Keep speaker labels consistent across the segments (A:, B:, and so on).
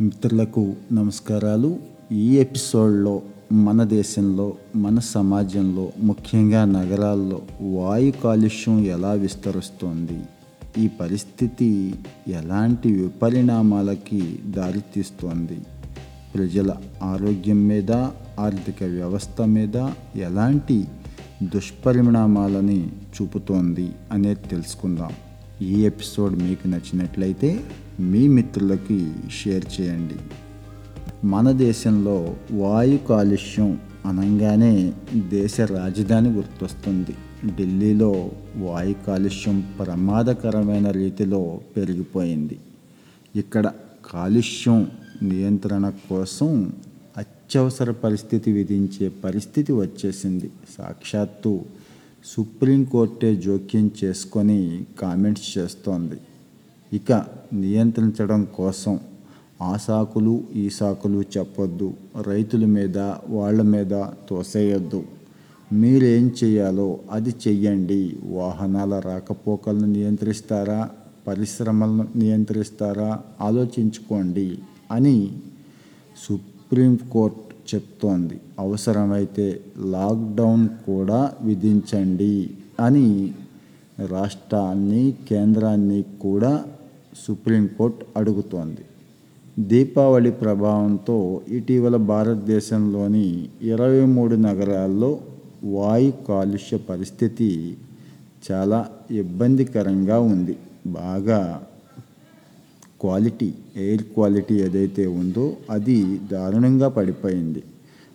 A: మిత్రులకు నమస్కారాలు. ఈ ఎపిసోడ్లో మన దేశంలో మన సమాజంలో ముఖ్యంగా నగరాల్లో వాయు కాలుష్యం ఎలా విస్తరిస్తోంది? ఈ పరిస్థితి ఎలాంటి విపరిణామాలకి దారితీస్తోంది? ప్రజల ఆరోగ్యం మీద ఆర్థిక వ్యవస్థ మీద ఎలాంటి దుష్పరిణామాలని చూపుతోంది అనేది తెలుసుకుందాం. ఈ ఎపిసోడ్ మీకు నచ్చినట్లయితే మీ మిత్రులకి షేర్ చేయండి. మన దేశంలో వాయు కాలుష్యం అనగానే దేశ రాజధాని గుర్తొస్తుంది. ఢిల్లీలో వాయు కాలుష్యం ప్రమాదకరమైన రీతిలో పెరిగిపోయింది. ఇక్కడ కాలుష్యం నియంత్రణ కోసం అత్యవసర పరిస్థితి విధించే పరిస్థితి వచ్చేసింది. సాక్షాత్తు సుప్రీంకోర్టే జోక్యం చేసుకొని కామెంట్స్ చేస్తోంది. ఇక నియంత్రించడం కోసం ఆ సాకులు ఈ సాకులు చెప్పొద్దు. రైతుల మీద వాళ్ళ మీద తోసేయొద్దు. మీరేం చేయాలో అది చెయ్యండి. వాహనాల రాకపోకలను నియంత్రిస్తారా? పరిశ్రమలను నియంత్రిస్తారా? ఆలోచించుకోండి అని సుప్రీంకోర్టు చెప్తోంది. అవసరమైతే లాక్డౌన్ కూడా విధించండి అని రాష్ట్రాన్ని కేంద్రాన్ని కూడా సుప్రీంకోర్టు అడుగుతోంది. దీపావళి ప్రభావంతో ఇటీవల భారతదేశంలోని ఇరవై మూడు నగరాల్లో వాయు కాలుష్య పరిస్థితి చాలా ఇబ్బందికరంగా ఉంది. బాగా క్వాలిటీ ఎయిర్ క్వాలిటీ ఏదైతే ఉందో అది దారుణంగా పడిపోయింది.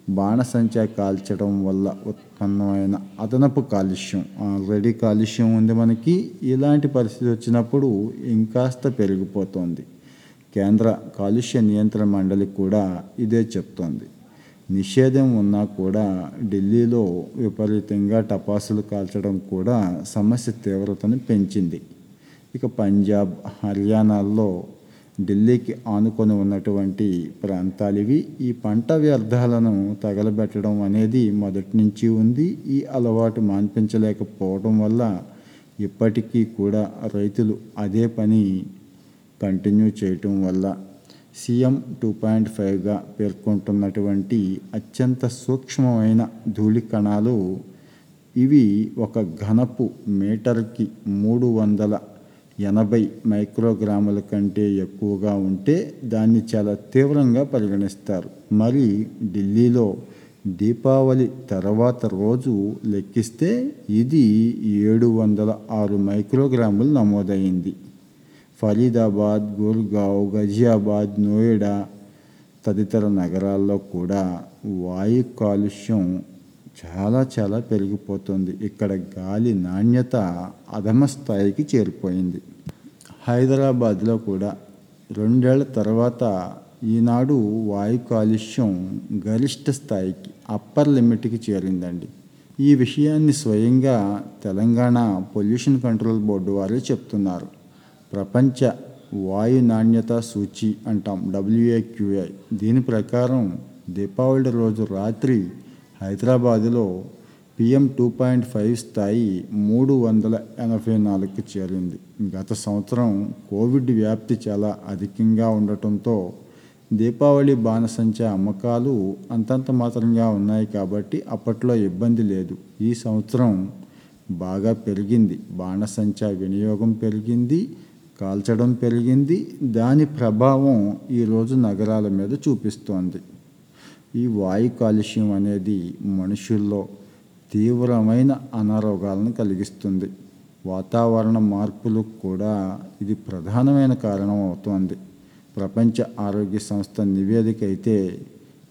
A: బాణసంచా కాల్చడం వల్ల ఉత్పన్నమైన అదనపు కాలుష్యం. ఆల్రెడీ కాలుష్యం ఉంది మనకి. ఇలాంటి పరిస్థితి వచ్చినప్పుడు ఇంకాస్త పెరిగిపోతుంది. కేంద్ర కాలుష్య నియంత్రణ మండలి కూడా ఇదే చెప్తోంది. నిషేధం ఉన్నా కూడా ఢిల్లీలో విపరీతంగా టపాసులు కాల్చడం కూడా సమస్య తీవ్రతను పెంచింది. ఇక పంజాబ్ హర్యానాల్లో ఢిల్లీకి ఆనుకొని ఉన్నటువంటి ప్రాంతాలు ఇవి ఈ పంట వ్యర్థాలను తగలబెట్టడం అనేది మొదటి నుంచి ఉంది. ఈ అలవాటు మాన్పించలేకపోవడం వల్ల ఇప్పటికీ కూడా రైతులు అదే పని కంటిన్యూ చేయటం వల్ల సీఎం టూ పాయింట్ ఫైవ్గా పేర్కొంటున్నటువంటి అత్యంత సూక్ష్మమైన ధూళి కణాలు ఇవి ఒక ఘనపు మీటర్కి మూడు వందల ఎనభై మైక్రోగ్రాముల కంటే ఎక్కువగా ఉంటే దాన్ని చాలా తీవ్రంగా పరిగణిస్తారు. మరి ఢిల్లీలో దీపావళి తర్వాత రోజు లెక్కిస్తే ఇది ఏడు వందల ఆరు మైక్రోగ్రాములు నమోదైంది. ఫరీదాబాద్ గుర్గావ్ గజియాబాద్ నోయిడా తదితర నగరాల్లో కూడా వాయు కాలుష్యం చాలా చాలా పెరిగిపోతుంది. ఇక్కడ గాలి నాణ్యత అధమ స్థాయికి చేరిపోయింది. హైదరాబాద్లో కూడా రెండేళ్ళ తర్వాత ఈనాడు వాయు కాలుష్యం గరిష్ట స్థాయికి అప్పర్ లిమిట్కి చేరిందండి. ఈ విషయాన్ని స్వయంగా తెలంగాణ పొల్యూషన్ కంట్రోల్ బోర్డు వారే చెప్తున్నారు. ప్రపంచ వాయు నాణ్యత సూచి అంటాం డబ్ల్యూఏక్యూఐ దీని ప్రకారం దీపావళి రోజు రాత్రి హైదరాబాదులో పిఎం టూ పాయింట్ ఫైవ్ స్థాయి మూడు వందల ఎనభై నాలుగుకి చేరింది. గత సంవత్సరం కోవిడ్ వ్యాప్తి చాలా అధికంగా ఉండటంతో దీపావళి బాణసంచా అమ్మకాలు అంతంత మాత్రంగా ఉన్నాయి కాబట్టి అప్పట్లో ఇబ్బంది లేదు. ఈ సంవత్సరం బాగా పెరిగింది. బాణసంచా వినియోగం పెరిగింది కాల్చడం పెరిగింది. దాని ప్రభావం ఈరోజు నగరాల మీద చూపిస్తోంది. ఈ వాయు కాలుష్యం అనేది మనుషుల్లో తీవ్రమైన అనారోగ్యాలను కలిగిస్తుంది. వాతావరణ మార్పులు కూడా ఇది ప్రధానమైన కారణం అవుతోంది. ప్రపంచ ఆరోగ్య సంస్థ నివేదిక అయితే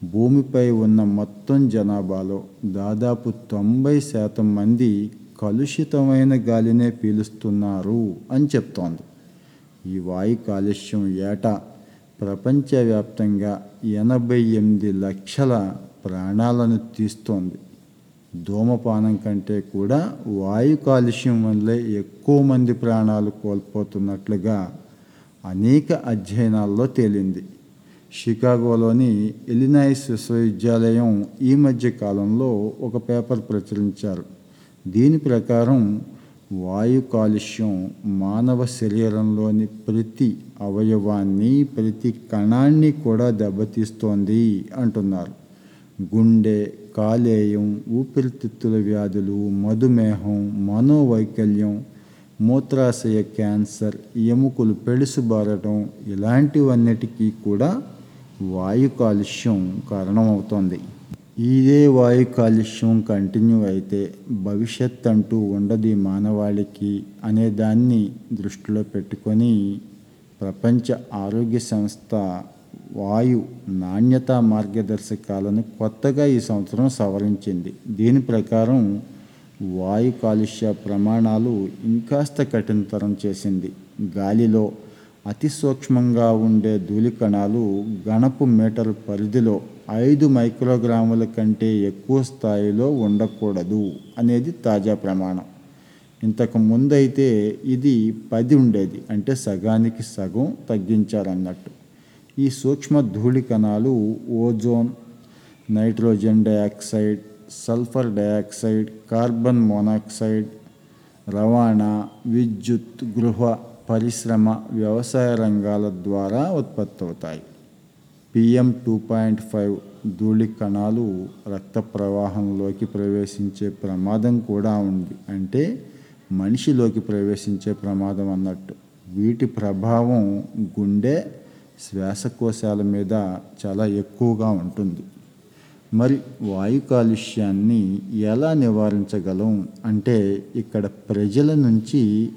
A: భూమిపై ఉన్న మొత్తం జనాభాలో దాదాపు తొంభై శాతం మంది కలుషితమైన గాలినే పీలుస్తున్నారు అని చెప్తోంది. ఈ వాయు కాలుష్యం ఏటా ప్రపంచవ్యాప్తంగా ఎనభై ఎనిమిది లక్షల ప్రాణాలను తీస్తోంది. ధూమపానం కంటే కూడా వాయు కాలుష్యం వల్లే ఎక్కువ మంది ప్రాణాలు కోల్పోతున్నట్లుగా అనేక అధ్యయనాల్లో తేలింది. షికాగోలోని ఇలినాయిస్ విశ్వవిద్యాలయం ఈ మధ్య కాలంలో ఒక పేపర్ ప్రచురించారు. దీని ప్రకారం వాయు కాలుష్యం మానవ శరీరంలోని ప్రతి అవయవాన్ని ప్రతి కణాన్ని కూడా దెబ్బతీస్తోంది అంటున్నారు. గుండె కాలేయం ఊపిరితిత్తుల వ్యాధులు మధుమేహం మనోవైకల్యం మూత్రాశయ క్యాన్సర్ ఎముకలు పెడుసుబారటం ఇలాంటివన్నిటికీ కూడా వాయు కాలుష్యం కారణమవుతోంది. ఇదే వాయు కాలుష్యం కంటిన్యూ అయితే భవిష్యత్ అంటూ ఉండదు మానవాళికి అనే దాన్ని దృష్టిలో పెట్టుకొని ప్రపంచ ఆరోగ్య సంస్థ వాయు నాణ్యత మార్గదర్శకాలను కొత్తగా ఈ సంవత్సరం సవరించింది. దీని ప్రకారం వాయు కాలుష్య ప్రమాణాలు ఇంకాస్త కఠినతరం చేసింది. గాలిలో అతి సూక్ష్మంగా ఉండే ధూళి కణాలు గణపు మీటర్ పరిధిలో ఐదు మైక్రోగ్రాముల కంటే ఎక్కువ స్థాయిలో ఉండకూడదు అనేది తాజా ప్రమాణం. ఇంతకు ముందైతే ఇది పది ఉండేది. అంటే సగానికి సగం తగ్గించారన్నట్టు. ఈ సూక్ష్మ ధూళి కణాలు ozone nitrogen dioxide sulphur dioxide carbon monoxide రవాణా విద్యుత్ గృహ పరిశ్రమ వ్యవసాయ రంగాల ద్వారా ఉత్పత్తి అవుతాయి పిఎం టూ పాయింట్ ఫైవ్ ధూళి కణాలు రక్త ప్రవాహంలోకి ప్రవేశించే ప్రమాదం కూడా ఉంది. అంటే మనిషిలోకి ప్రవేశించే ప్రమాదం అన్నట్టు. వీటి ప్రభావం గుండె శ్వాసకోశాల మీద చాలా ఎక్కువగా ఉంటుంది. మరి వాయు కాలుష్యాన్ని ఎలా నివారించగలం? అంటే ఇక్కడ ప్రజల నుంచి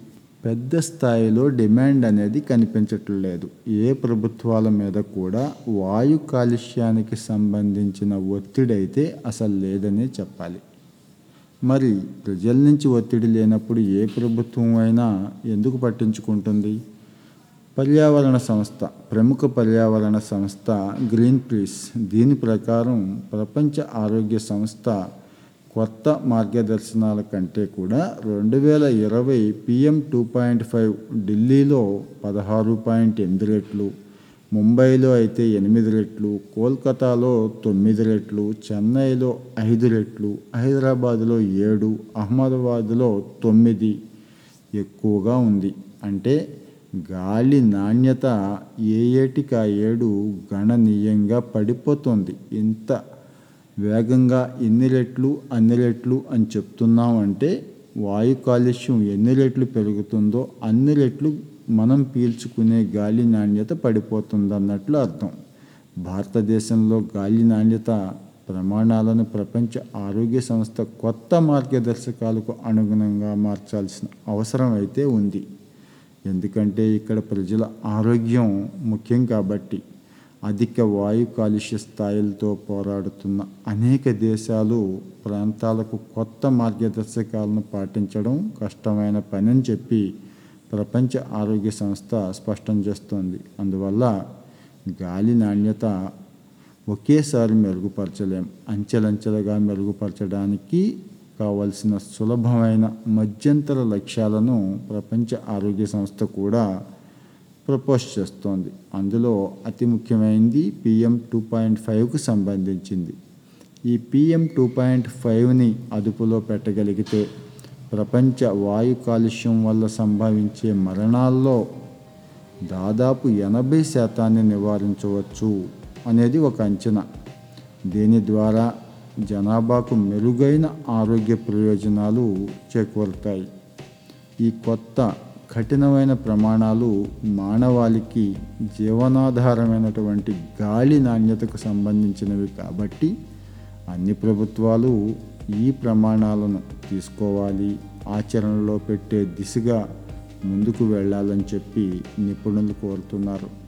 A: పెద్ద స్థాయిలో డిమాండ్ అనేది కనిపించట్లేదు ఏ ప్రభుత్వాల మీద కూడా వాయు కాలుష్యానికి సంబంధించిన ఒత్తిడి అయితే అసలు లేదనే చెప్పాలి. మరి ప్రజల నుంచి ఒత్తిడి లేనప్పుడు ఏ ప్రభుత్వం అయినా ఎందుకు పట్టించుకుంటుంది? పర్యావరణ సంస్థ ప్రముఖ పర్యావరణ సంస్థ గ్రీన్ పీస్ దీని ప్రకారం ప్రపంచ ఆరోగ్య సంస్థ కొత్త మార్గదర్శనాల కంటే కూడా రెండు వేల ఇరవై పిఎం టూ పాయింట్ ఫైవ్ ఢిల్లీలో పదహారు పాయింట్ ఎనిమిది రెట్లు ముంబైలో అయితే ఎనిమిది రెట్లు కోల్కతాలో తొమ్మిది రెట్లు చెన్నైలో ఐదు రెట్లు హైదరాబాదులో ఏడు అహ్మదాబాదులో తొమ్మిది ఎక్కువగా ఉంది. అంటే గాలి నాణ్యత ఏ ఏటికి ఆ ఏడు గణనీయంగా పడిపోతుంది. ఇంత వేగంగా ఎన్ని రెట్లు అన్ని రెట్లు అని చెప్తున్నామంటే వాయు కాలుష్యం ఎన్ని రెట్లు పెరుగుతుందో అన్ని రెట్లు మనం పీల్చుకునే గాలి నాణ్యత పడిపోతుంది అన్నట్లు అర్థం. భారతదేశంలో గాలి నాణ్యత ప్రమాణాలను ప్రపంచ ఆరోగ్య సంస్థ కొత్త మార్గదర్శకాలకు అనుగుణంగా మార్చాల్సిన అవసరం అయితే ఉంది. ఎందుకంటే ఇక్కడ ప్రజల ఆరోగ్యం ముఖ్యం కాబట్టి అధిక వాయు కాలుష్య స్థాయిలతో పోరాడుతున్న అనేక దేశాలు ప్రాంతాలకు కొత్త మార్గదర్శకాలను పాటించడం కష్టమైన పని అని చెప్పి ప్రపంచ ఆరోగ్య సంస్థ స్పష్టం చేస్తోంది. అందువల్ల గాలి నాణ్యత ఒకేసారి మెరుగుపరచలేం. అంచెలంచెలుగా మెరుగుపరచడానికి కావలసిన సులభమైన మధ్యంతర లక్ష్యాలను ప్రపంచ ఆరోగ్య సంస్థ కూడా ప్రపోజ్ చేస్తోంది. అందులో అతి ముఖ్యమైనది పిఎం టూ పాయింట్ ఫైవ్కు సంబంధించింది. ఈ పిఎం టూ పాయింట్ ఫైవ్ని అదుపులో పెట్టగలిగితే ప్రపంచ వాయు కాలుష్యం వల్ల సంభవించే మరణాల్లో దాదాపు ఎనభై శాతాన్ని నివారించవచ్చు అనేది ఒక అంచనా. దీని ద్వారా జనాభాకు మెరుగైన ఆరోగ్య ప్రయోజనాలు చేకూరుతాయి. ఈ కొత్త కఠినమైన ప్రమాణాలు మానవాళికి జీవనాధారమైనటువంటి గాలి నాణ్యతకు సంబంధించినవి కాబట్టి అన్ని ప్రభుత్వాలు ఈ ప్రమాణాలను తీసుకోవాలి. ఆచరణలో పెట్టే దిశగా ముందుకు వెళ్ళాలని చెప్పి నిపుణులు కోరుతున్నారు.